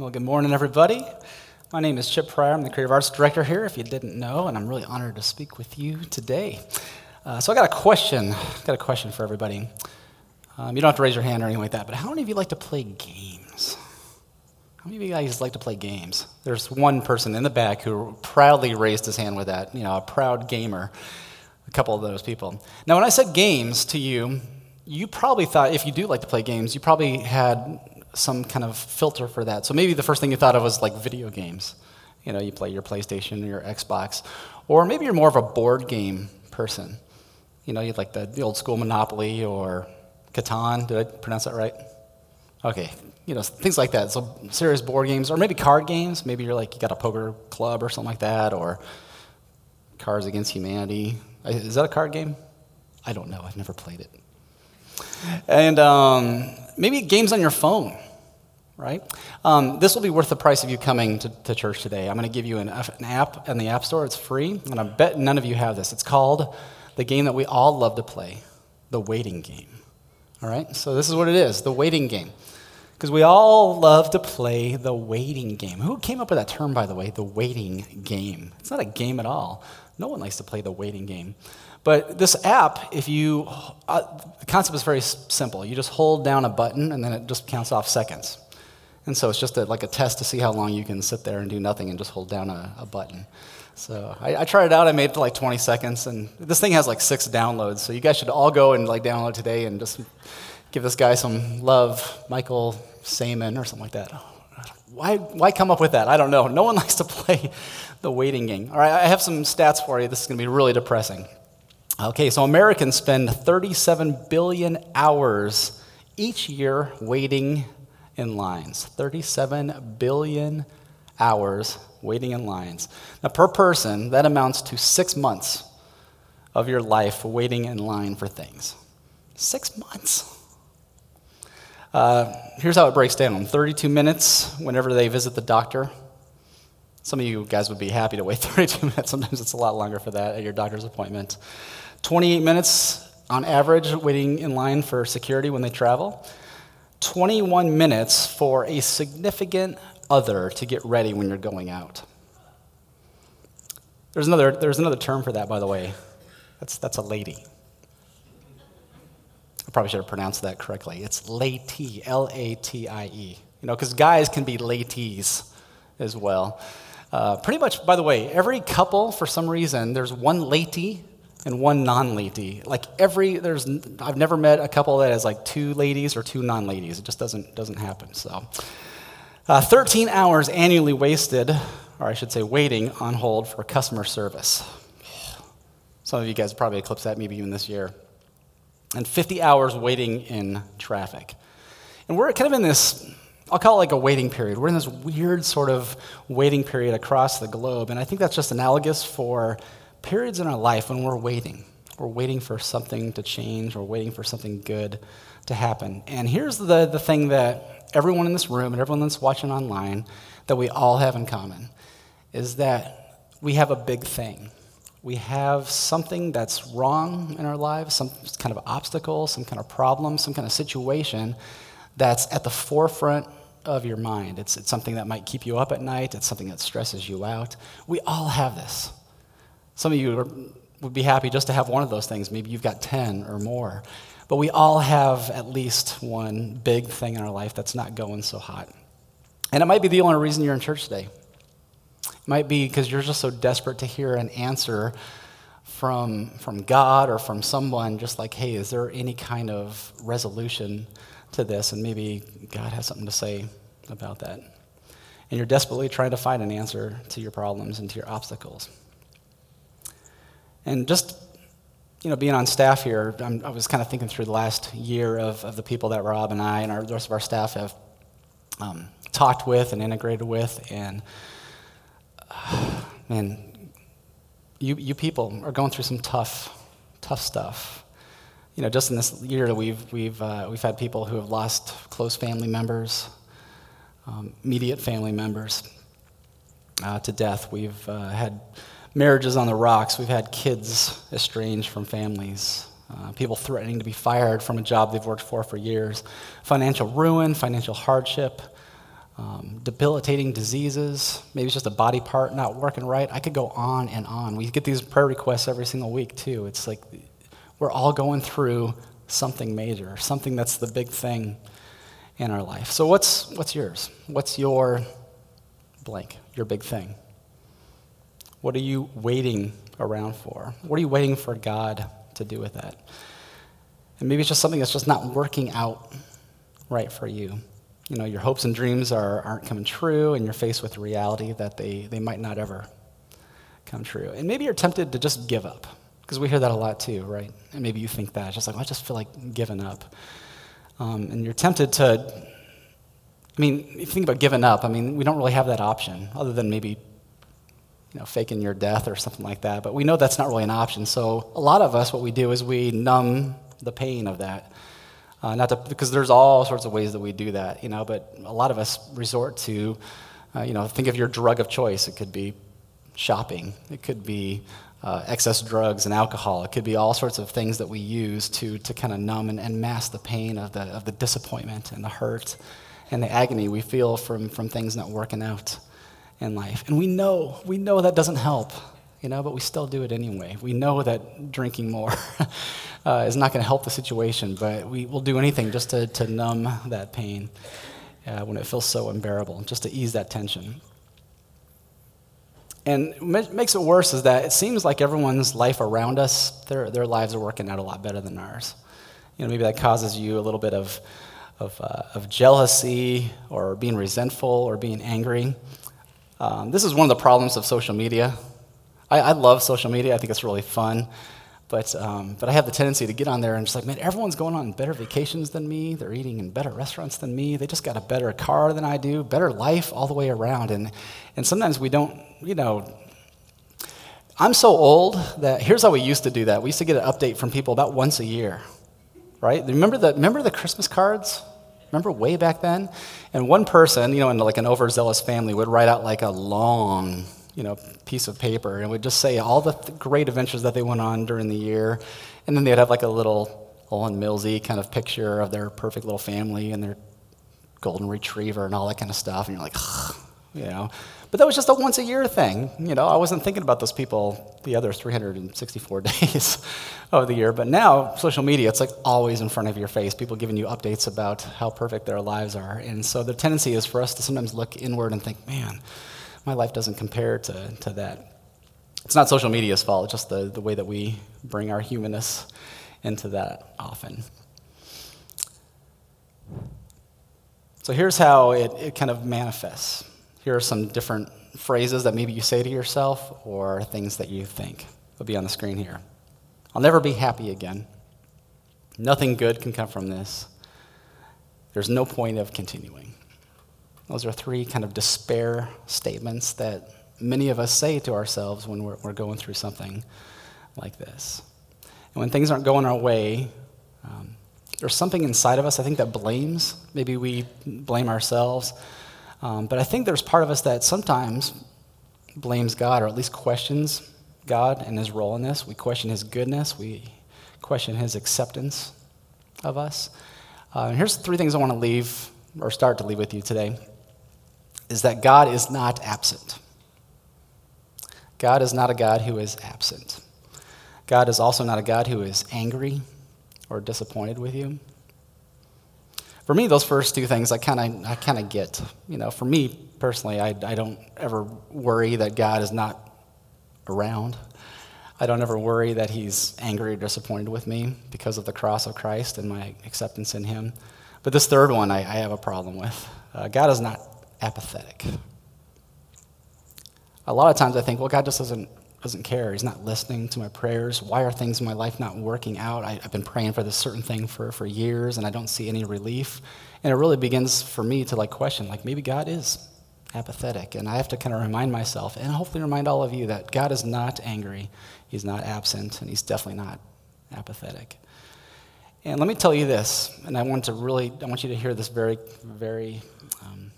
Well, good morning, everybody. My name is Chip Pryor. I'm the Creative Arts Director here, if you didn't know, and I'm really honored to speak with you today. Uh, so, I got a question. got a question for everybody. Um, you don't have to raise your hand or anything like that, but how many of you like to play games? How many of you guys like to play games? There's one person in the back who proudly raised his hand with that, you know, a proud gamer. A couple of those people. Now, when I said games to you, you probably thought, if you do like to play games, you probably had some kind of filter for that. So maybe the first thing you thought of was like video games. You know, you play your PlayStation or your Xbox. Or maybe you're more of a board game person. You know, you'd like the, the old school Monopoly or Catan. Did I pronounce that right? Okay. You know, things like that. So serious board games, or maybe card games. Maybe you're like, you got a poker club or something like that, or Cards Against Humanity. Is that a card game? I don't know. I've never played it. And um, maybe games on your phone, right? Um, this will be worth the price of you coming to, to church today. I'm going to give you an, an app in the App Store. It's free, and I bet none of you have this. It's called the game that we all love to play, the waiting game. All right? So this is what it is the waiting game. Because we all love to play the waiting game. Who came up with that term, by the way, the waiting game? It's not a game at all. No one likes to play the waiting game. But this app, if you, uh, the concept is very simple. You just hold down a button and then it just counts off seconds. And so it's just a, like a test to see how long you can sit there and do nothing and just hold down a, a button. So I, I, tried it out. I made it to like 20 seconds, and this thing has like six downloads. So you guys should all go and like download today and just give this guy some love, Michael Saman or something like that. Why, why come up with that? I don't know. No one likes to play the waiting game. All right, I have some stats for you. This is going to be really depressing. Okay, so Americans spend 37 billion hours each year waiting in lines. 37 billion hours waiting in lines. Now, per person, that amounts to six months of your life waiting in line for things. Six months. Uh, here's how it breaks down 32 minutes whenever they visit the doctor. Some of you guys would be happy to wait 32 minutes. Sometimes it's a lot longer for that at your doctor's appointment. 28 minutes on average waiting in line for security when they travel, 21 minutes for a significant other to get ready when you're going out. There's another, there's another term for that, by the way. That's, that's a lady. I probably should have pronounced that correctly. It's latie, L A T I E. You know, because guys can be ladies as well. Uh, pretty much, by the way, every couple, for some reason, there's one lady and one non-lady. Like every there's I've never met a couple that has like two ladies or two non-ladies. It just doesn't doesn't happen. So, uh, 13 hours annually wasted, or I should say, waiting on hold for customer service. Some of you guys probably eclipsed that maybe even this year. And 50 hours waiting in traffic. And we're kind of in this, I'll call it like a waiting period. We're in this weird sort of waiting period across the globe. And I think that's just analogous for periods in our life when we're waiting. We're waiting for something to change, we're waiting for something good to happen. And here's the, the thing that everyone in this room and everyone that's watching online that we all have in common is that we have a big thing. We have something that's wrong in our lives, some kind of obstacle, some kind of problem, some kind of situation that's at the forefront of your mind. It's, it's something that might keep you up at night, it's something that stresses you out. We all have this. Some of you are, would be happy just to have one of those things. Maybe you've got 10 or more. But we all have at least one big thing in our life that's not going so hot. And it might be the only reason you're in church today. It might be because you're just so desperate to hear an answer from, from God or from someone, just like, hey, is there any kind of resolution to this? And maybe God has something to say about that. And you're desperately trying to find an answer to your problems and to your obstacles. And just, you know, being on staff here, I'm, i was kind of thinking through the last year of, of the people that Rob and I and our, the rest of our staff have um, talked with and integrated with. And, uh, man, you, you people are going through some tough, tough stuff. You know, just in this year, we've, we've, uh, we've had people who have lost close family members, um, immediate family members uh, to death. We've uh, had marriages on the rocks. We've had kids estranged from families, uh, people threatening to be fired from a job they've worked for for years, financial ruin, financial hardship, um, debilitating diseases, maybe it's just a body part not working right. I could go on and on. We get these prayer requests every single week, too. It's like we're all going through something major, something that's the big thing in our life. So, what's, what's yours? What's your blank, your big thing? What are you waiting around for? What are you waiting for God to do with that? And maybe it's just something that's just not working out right for you. You know, your hopes and dreams are, aren't coming true, and you're faced with reality that they, they might not ever come true. And maybe you're tempted to just give up, because we hear that a lot too, right? And maybe you think that. Just like, well, I just feel like giving up. Um, and you're tempted to, I mean, if you think about giving up, I mean, we don't really have that option, other than maybe you know, faking your death or something like that. But we know that's not really an option. So a lot of us, what we do is we numb the pain of that. Uh, not to, because there's all sorts of ways that we do that, you know, but a lot of us resort to, uh, you know, think of your drug of choice. It could be shopping, it could be uh, excess drugs and alcohol, it could be all sorts of things that we use to, to kind of numb and, and mask the pain of the, of the disappointment and the hurt and the agony we feel from, from things not working out in life. And we know, we know that doesn't help, you know, but we still do it anyway. We know that drinking more uh, is not going to help the situation, but we will do anything just to, to numb that pain uh, when it feels so unbearable, just to ease that tension. And what makes it worse is that it seems like everyone's life around us, their, their lives are working out a lot better than ours. You know, maybe that causes you a little bit of, of, uh, of jealousy or being resentful or being angry. Um, this is one of the problems of social media. I, I love social media, I think it's really fun. But, um, but I have the tendency to get on there and just like, man, everyone's going on better vacations than me. They're eating in better restaurants than me. They just got a better car than I do, better life all the way around. And, and sometimes we don't, you know, I'm so old that here's how we used to do that. We used to get an update from people about once a year, right? Remember the, remember the Christmas cards? Remember way back then? And one person, you know, in like an overzealous family would write out like a long, you know, piece of paper and would just say all the th- great adventures that they went on during the year. And then they'd have like a little Olan Millsy kind of picture of their perfect little family and their golden retriever and all that kind of stuff. And you're like, you know. But that was just a once a year thing. You know, I wasn't thinking about those people the other 364 days of the year. But now, social media, it's like always in front of your face, people giving you updates about how perfect their lives are. And so the tendency is for us to sometimes look inward and think, man, my life doesn't compare to, to that. It's not social media's fault, it's just the, the way that we bring our humanness into that often. So here's how it, it kind of manifests. Here are some different phrases that maybe you say to yourself or things that you think. Will be on the screen here. I'll never be happy again. Nothing good can come from this. There's no point of continuing. Those are three kind of despair statements that many of us say to ourselves when we're, we're going through something like this. And when things aren't going our way, um, there's something inside of us, I think, that blames. Maybe we blame ourselves. Um, but I think there's part of us that sometimes blames God or at least questions God and his role in this. We question his goodness, we question his acceptance of us. Uh, and here's three things I want to leave or start to leave with you today is that God is not absent. God is not a God who is absent. God is also not a God who is angry or disappointed with you for me, those first two things I kind of I kind of get. You know, for me personally, I, I don't ever worry that God is not around. I don't ever worry that He's angry or disappointed with me because of the cross of Christ and my acceptance in Him. But this third one, I, I have a problem with. Uh, God is not apathetic. A lot of times I think, well, God just doesn't doesn't care. He's not listening to my prayers. Why are things in my life not working out? I, have been praying for this certain thing for, for years and I don't see any relief. And it really begins for me to like question, like maybe God is apathetic. And I have to kind of remind myself and hopefully remind all of you that God is not angry. He's not absent and he's definitely not apathetic. And let me tell you this, and I want to really, I want you to hear this very, very um,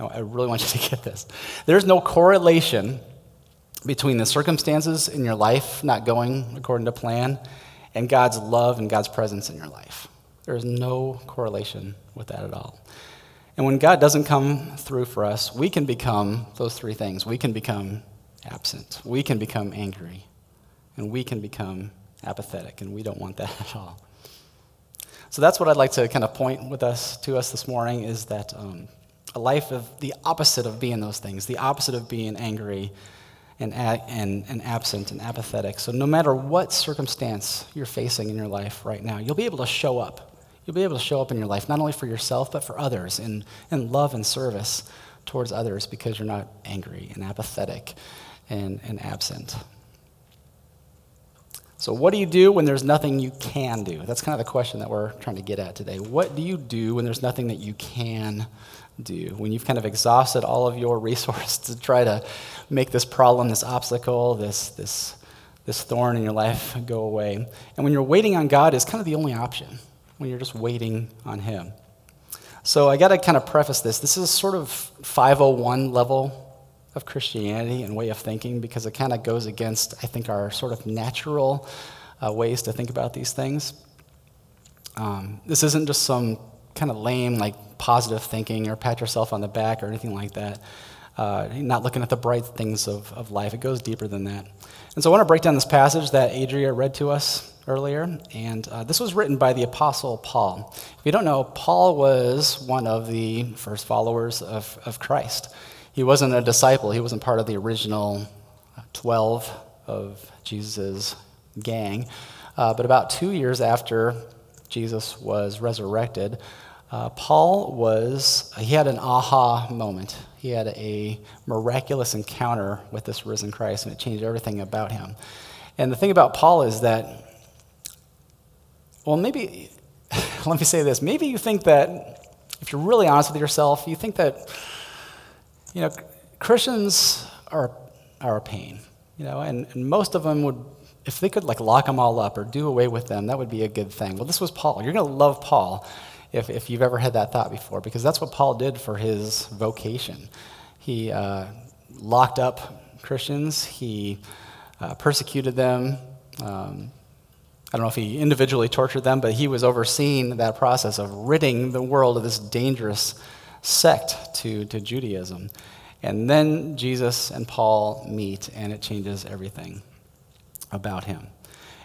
I really want you to get this. There's no correlation between the circumstances in your life not going according to plan and God's love and God's presence in your life. There's no correlation with that at all. And when God doesn't come through for us, we can become those three things. We can become absent, we can become angry, and we can become apathetic, and we don't want that at all. So that's what I'd like to kind of point with us to us this morning is that um, a life of the opposite of being those things, the opposite of being angry and, and, and absent and apathetic. So no matter what circumstance you're facing in your life right now, you'll be able to show up. You'll be able to show up in your life, not only for yourself, but for others in, in love and service towards others because you're not angry and apathetic and, and absent. So, what do you do when there's nothing you can do? That's kind of the question that we're trying to get at today. What do you do when there's nothing that you can do? When you've kind of exhausted all of your resources to try to make this problem, this obstacle, this, this, this thorn in your life go away. And when you're waiting on God is kind of the only option, when you're just waiting on Him. So, I got to kind of preface this. This is sort of 501 level of Christianity and way of thinking because it kind of goes against, I think, our sort of natural uh, ways to think about these things. Um, this isn't just some kind of lame, like positive thinking or pat yourself on the back or anything like that. Uh, not looking at the bright things of, of life. It goes deeper than that. And so I want to break down this passage that Adria read to us earlier. And uh, this was written by the Apostle Paul. If you don't know, Paul was one of the first followers of, of Christ. He wasn't a disciple, he wasn't part of the original 12 of Jesus' gang. Uh, but about two years after Jesus was resurrected, uh, Paul was, he had an aha moment. He had a miraculous encounter with this risen Christ, and it changed everything about him. And the thing about Paul is that, well, maybe, let me say this. Maybe you think that, if you're really honest with yourself, you think that you know, Christians are, are a pain, you know, and, and most of them would, if they could like lock them all up or do away with them, that would be a good thing. Well, this was Paul. You're going to love Paul if, if you've ever had that thought before, because that's what Paul did for his vocation. He uh, locked up Christians, he uh, persecuted them. Um, I don't know if he individually tortured them, but he was overseeing that process of ridding the world of this dangerous sect to, to Judaism. And then Jesus and Paul meet, and it changes everything about him.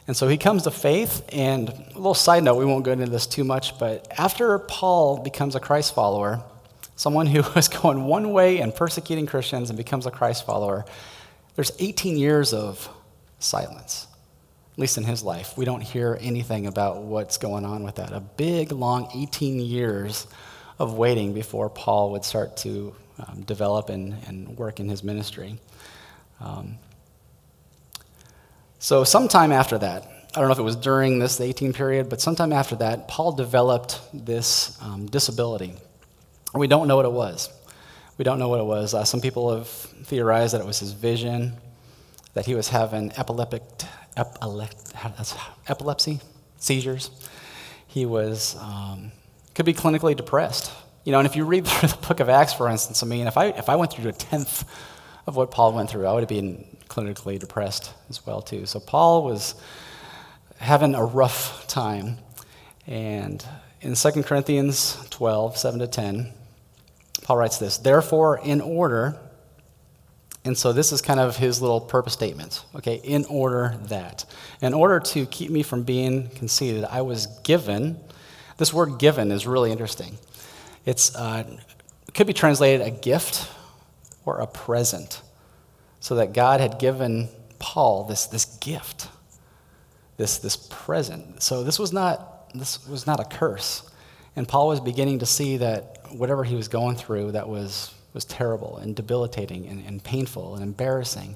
And so he comes to faith, and a little side note, we won't go into this too much, but after Paul becomes a Christ follower, someone who was going one way and persecuting Christians and becomes a Christ follower, there's 18 years of silence, at least in his life. We don't hear anything about what's going on with that. A big, long 18 years of waiting before Paul would start to um, develop and, and work in his ministry. Um, so, sometime after that, I don't know if it was during this 18 period, but sometime after that, Paul developed this um, disability. We don't know what it was. We don't know what it was. Uh, some people have theorized that it was his vision, that he was having epileptic, epilepsy, seizures. He was um, could be clinically depressed. You know, and if you read through the book of Acts, for instance, I mean, if I, if I went through a tenth of what Paul went through, I would have been clinically depressed as well, too. So Paul was having a rough time. And in 2 Corinthians 12, 7 to 10, Paul writes this Therefore, in order, and so this is kind of his little purpose statement, okay, in order that. In order to keep me from being conceited, I was given this word given is really interesting. It's, uh, it could be translated a gift or a present. So that God had given Paul this, this gift, this, this present. So this was, not, this was not a curse. And Paul was beginning to see that whatever he was going through that was, was terrible and debilitating and, and painful and embarrassing,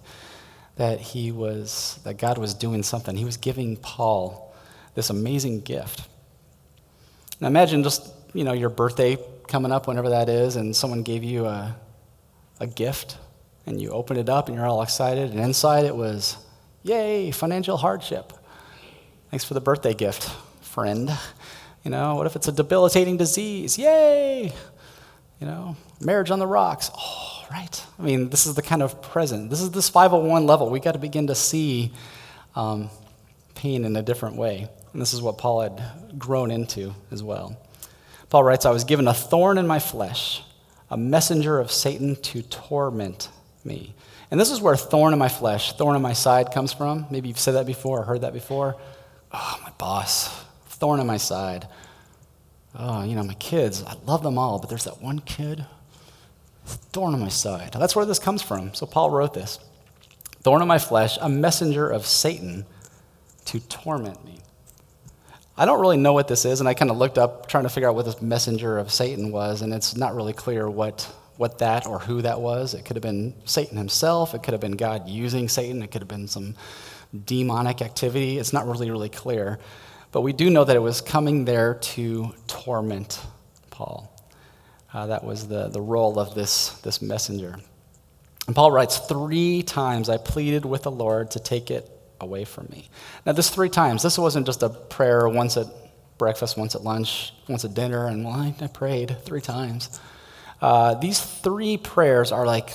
that he was, that God was doing something. He was giving Paul this amazing gift. Now imagine just, you know, your birthday coming up, whenever that is, and someone gave you a, a gift, and you open it up and you're all excited, and inside it was, yay, financial hardship. Thanks for the birthday gift, friend. You know, what if it's a debilitating disease? Yay! You know, marriage on the rocks. Oh, right. I mean, this is the kind of present. This is this 501 level. We got to begin to see um, pain in a different way. And this is what Paul had grown into as well. Paul writes, I was given a thorn in my flesh, a messenger of Satan to torment me. And this is where thorn in my flesh, thorn in my side comes from. Maybe you've said that before or heard that before. Oh, my boss, thorn in my side. Oh, you know, my kids, I love them all, but there's that one kid, thorn in my side. That's where this comes from. So Paul wrote this Thorn in my flesh, a messenger of Satan to torment me. I don't really know what this is, and I kind of looked up trying to figure out what this messenger of Satan was, and it's not really clear what, what that or who that was. It could have been Satan himself, it could have been God using Satan, it could have been some demonic activity. It's not really, really clear. But we do know that it was coming there to torment Paul. Uh, that was the, the role of this, this messenger. And Paul writes, Three times I pleaded with the Lord to take it away from me. Now, this three times, this wasn't just a prayer once at breakfast, once at lunch, once at dinner, and well, I prayed three times. Uh, these three prayers are like,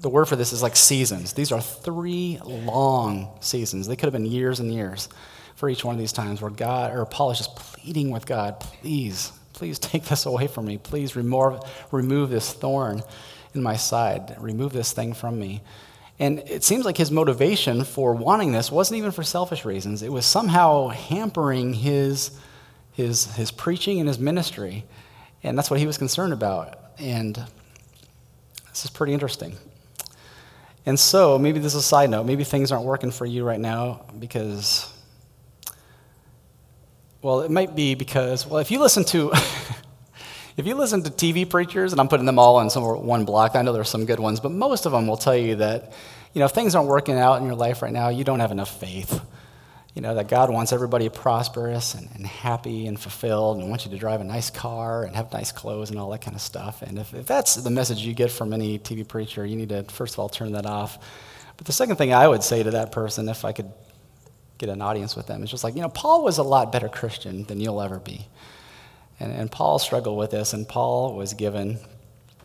the word for this is like seasons. These are three long seasons. They could have been years and years for each one of these times where God, or Paul is just pleading with God, please, please take this away from me. Please remove, remove this thorn in my side. Remove this thing from me. And it seems like his motivation for wanting this wasn't even for selfish reasons. It was somehow hampering his, his, his preaching and his ministry. And that's what he was concerned about. And this is pretty interesting. And so, maybe this is a side note. Maybe things aren't working for you right now because, well, it might be because, well, if you listen to. If you listen to TV preachers, and I'm putting them all on some one block, I know there's some good ones, but most of them will tell you that, you know, if things aren't working out in your life right now, you don't have enough faith. You know, that God wants everybody prosperous and, and happy and fulfilled and wants you to drive a nice car and have nice clothes and all that kind of stuff. And if, if that's the message you get from any TV preacher, you need to, first of all, turn that off. But the second thing I would say to that person, if I could get an audience with them, is just like, you know, Paul was a lot better Christian than you'll ever be. And, and Paul struggled with this, and Paul was given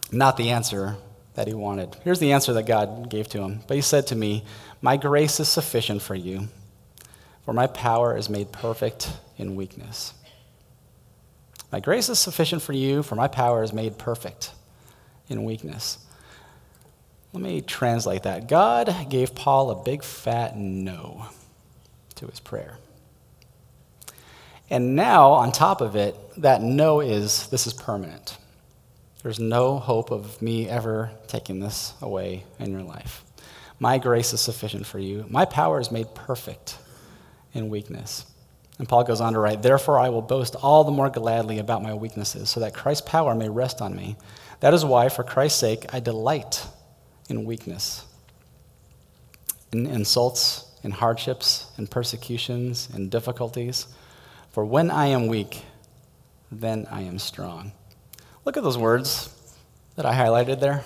not the answer that he wanted. Here's the answer that God gave to him. But he said to me, My grace is sufficient for you, for my power is made perfect in weakness. My grace is sufficient for you, for my power is made perfect in weakness. Let me translate that. God gave Paul a big fat no to his prayer. And now, on top of it, that no is this is permanent. There's no hope of me ever taking this away in your life. My grace is sufficient for you. My power is made perfect in weakness. And Paul goes on to write, Therefore I will boast all the more gladly about my weaknesses, so that Christ's power may rest on me. That is why, for Christ's sake, I delight in weakness, in insults, in hardships, in persecutions, in difficulties for when I am weak, then I am strong. Look at those words that I highlighted there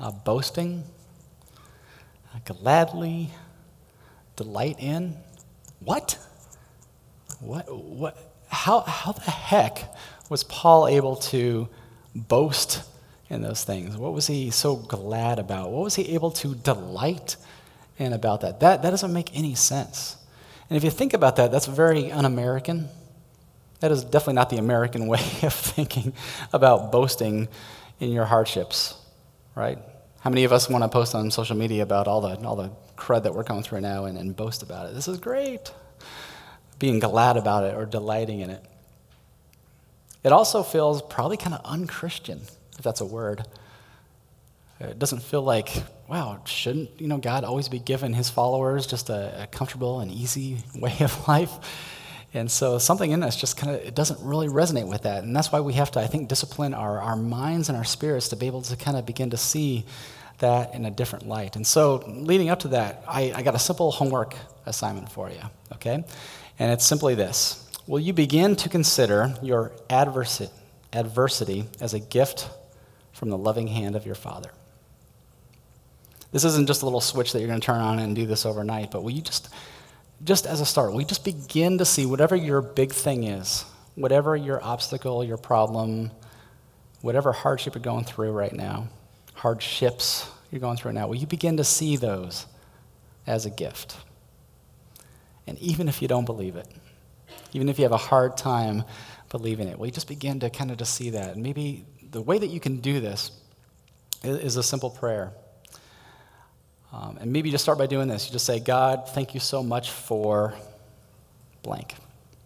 uh, boasting, uh, gladly, delight in. What? What? What? How, how the heck was Paul able to boast in those things? What was he so glad about? What was he able to delight in about that? That, that doesn't make any sense. And if you think about that, that's very un American. That is definitely not the American way of thinking about boasting in your hardships, right? How many of us want to post on social media about all the, all the crud that we're going through now and, and boast about it? This is great. Being glad about it or delighting in it. It also feels probably kind of unchristian, if that's a word. It doesn't feel like wow, shouldn't you know God always be giving His followers just a, a comfortable and easy way of life? And so something in us just kind of it doesn't really resonate with that, and that's why we have to, I think, discipline our, our minds and our spirits to be able to kind of begin to see that in a different light. And so, leading up to that, I, I got a simple homework assignment for you, okay? And it's simply this Will you begin to consider your adversity, adversity as a gift from the loving hand of your Father? This isn't just a little switch that you're going to turn on and do this overnight, but will you just, just as a start, we just begin to see whatever your big thing is, whatever your obstacle, your problem, whatever hardship you're going through right now, hardships you're going through right now, will you begin to see those as a gift? And even if you don't believe it, even if you have a hard time believing it? Will you just begin to kind of to see that? And maybe the way that you can do this is, is a simple prayer. Um, and maybe you just start by doing this. You just say, God, thank you so much for blank.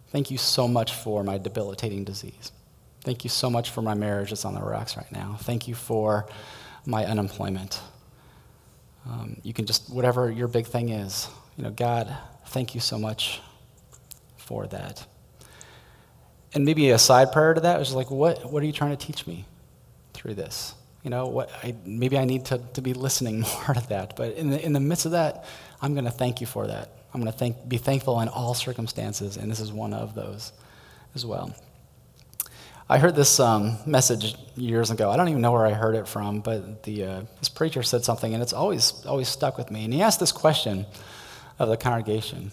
Thank you so much for my debilitating disease. Thank you so much for my marriage that's on the rocks right now. Thank you for my unemployment. Um, you can just, whatever your big thing is, you know, God, thank you so much for that. And maybe a side prayer to that is like, what, what are you trying to teach me through this? You know, what I, maybe I need to, to be listening more to that. But in the, in the midst of that, I'm going to thank you for that. I'm going to thank, be thankful in all circumstances, and this is one of those as well. I heard this um, message years ago. I don't even know where I heard it from, but the, uh, this preacher said something, and it's always, always stuck with me. And he asked this question of the congregation.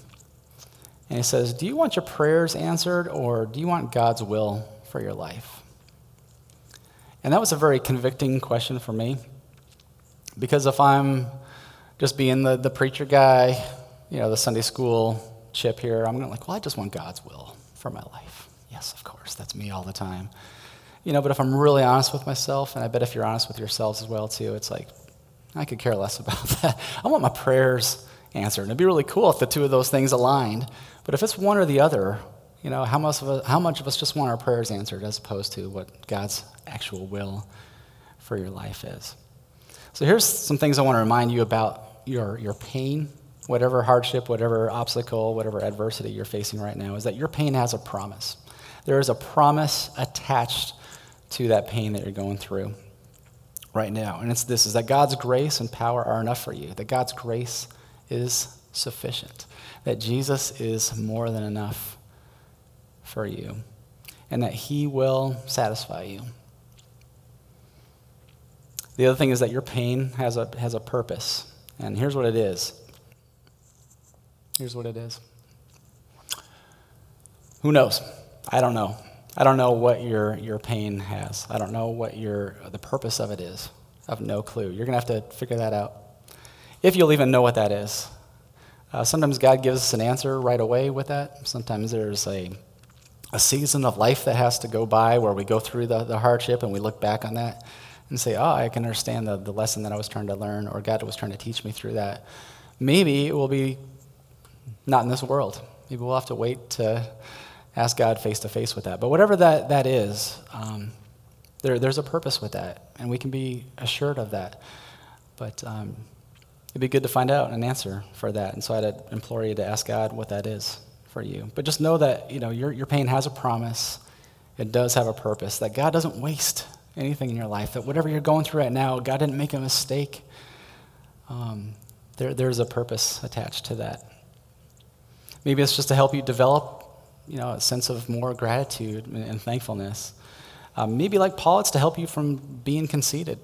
And he says, Do you want your prayers answered, or do you want God's will for your life? And that was a very convicting question for me. Because if I'm just being the, the preacher guy, you know, the Sunday school chip here, I'm going to like, well, I just want God's will for my life. Yes, of course, that's me all the time. You know, but if I'm really honest with myself, and I bet if you're honest with yourselves as well too, it's like, I could care less about that. I want my prayers answered. And it'd be really cool if the two of those things aligned. But if it's one or the other, you know, how much, of us, how much of us just want our prayers answered as opposed to what God's actual will for your life is? So here's some things I want to remind you about your, your pain, whatever hardship, whatever obstacle, whatever adversity you're facing right now, is that your pain has a promise. There is a promise attached to that pain that you're going through right now. And it's this is that God's grace and power are enough for you, that God's grace is sufficient that Jesus is more than enough for you, and that He will satisfy you. The other thing is that your pain has a, has a purpose, and here's what it is. Here's what it is. Who knows? I don't know. I don't know what your, your pain has. I don't know what your, the purpose of it is. I have no clue. You're going to have to figure that out. If you'll even know what that is. Uh, sometimes God gives us an answer right away with that. Sometimes there's a, a season of life that has to go by where we go through the, the hardship and we look back on that and say, oh, I can understand the, the lesson that I was trying to learn or God was trying to teach me through that. Maybe it will be not in this world. Maybe we'll have to wait to ask God face to face with that. But whatever that, that is, um, there, there's a purpose with that, and we can be assured of that. But um, It'd be good to find out an answer for that. And so I'd implore you to ask God what that is for you. But just know that, you know, your, your pain has a promise. It does have a purpose. That God doesn't waste anything in your life. That whatever you're going through right now, God didn't make a mistake. Um, there, there's a purpose attached to that. Maybe it's just to help you develop, you know, a sense of more gratitude and, thankfulness. Um, maybe like Paul, it's to help you from being conceited.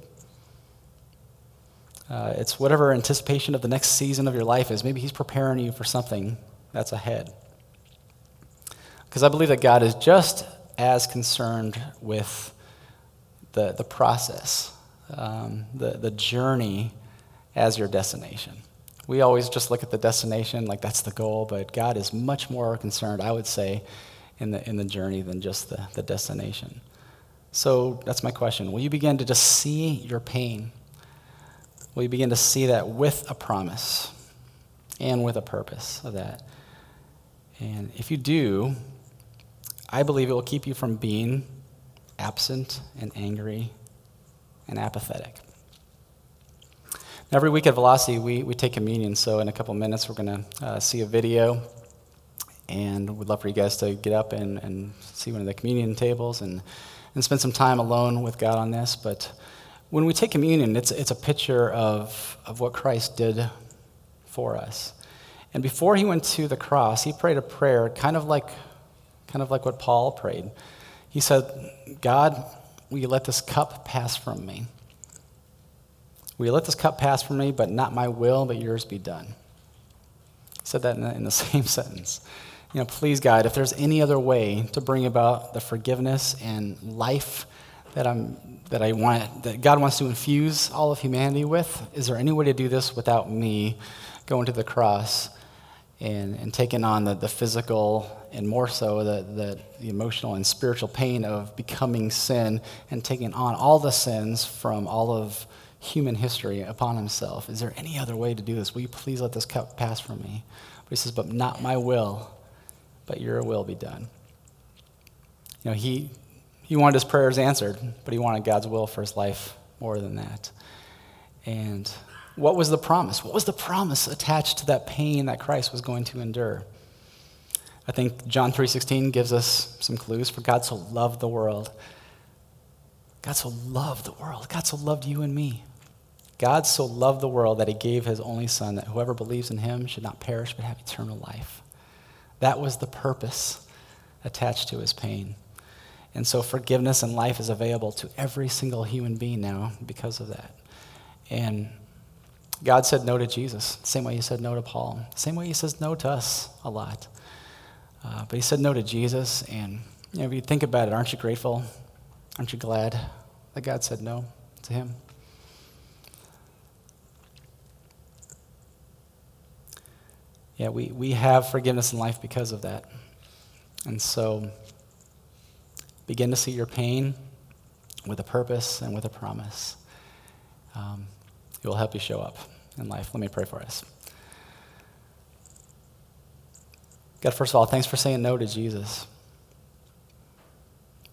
Uh, it's whatever anticipation of the next season of your life is. Maybe He's preparing you for something that's ahead. Because I believe that God is just as concerned with the, the process, um, the, the journey, as your destination. We always just look at the destination like that's the goal, but God is much more concerned, I would say, in the, in the journey than just the, the destination. So that's my question. Will you begin to just see your pain? Will you begin to see that with a promise and with a purpose of that. And if you do, I believe it will keep you from being absent and angry and apathetic. Every week at Velocity, we, we take communion. So, in a couple minutes, we're going to uh, see a video. And we'd love for you guys to get up and, and see one of the communion tables and, and spend some time alone with God on this. But when we take communion, it's, it's a picture of, of what Christ did for us. And before he went to the cross, he prayed a prayer kind of like, kind of like what Paul prayed. He said, God, will you let this cup pass from me? Will you let this cup pass from me, but not my will, but yours be done? He said that in the, in the same sentence. You know, please, God, if there's any other way to bring about the forgiveness and life that I'm that I want that God wants to infuse all of humanity with? Is there any way to do this without me going to the cross and, and taking on the, the physical and more so the, the, the emotional and spiritual pain of becoming sin and taking on all the sins from all of human history upon himself. Is there any other way to do this? Will you please let this cup pass from me? But he says, But not my will, but your will be done. You know, he, he wanted his prayers answered, but he wanted God's will for his life more than that. And what was the promise? What was the promise attached to that pain that Christ was going to endure? I think John 3:16 gives us some clues for God so loved the world. God so loved the world. God so loved you and me. God so loved the world that he gave his only son that whoever believes in him should not perish but have eternal life. That was the purpose attached to his pain. And so forgiveness and life is available to every single human being now because of that. And God said no to Jesus, same way he said no to Paul, same way he says no to us a lot. Uh, but he said no to Jesus, and you know, if you think about it, aren't you grateful? Aren't you glad that God said no to him? Yeah, we, we have forgiveness in life because of that. And so begin to see your pain with a purpose and with a promise. Um, it will help you show up in life. Let me pray for us. God, first of all, thanks for saying no to Jesus.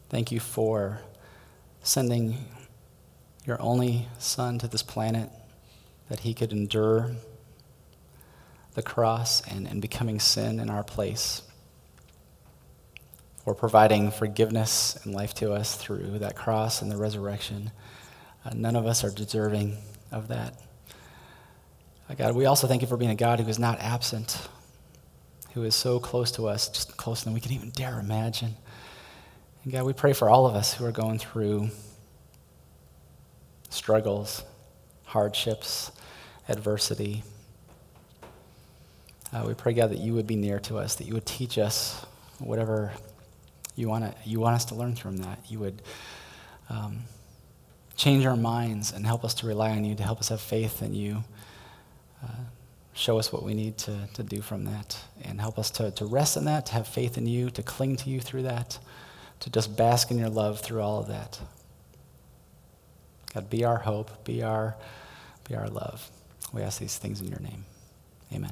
Thank you for sending your only son to this planet that he could endure the cross and, and becoming sin in our place, for providing forgiveness and life to us through that cross and the resurrection. Uh, none of us are deserving of that. Uh, God, we also thank you for being a God who is not absent, who is so close to us, just closer than we can even dare imagine. And God, we pray for all of us who are going through struggles, hardships, adversity. Uh, we pray, God, that you would be near to us, that you would teach us whatever you want, to, you want us to learn from that. You would um, change our minds and help us to rely on you, to help us have faith in you. Uh, show us what we need to, to do from that, and help us to, to rest in that, to have faith in you, to cling to you through that, to just bask in your love through all of that. God, be our hope, be our, be our love. We ask these things in your name. Amen.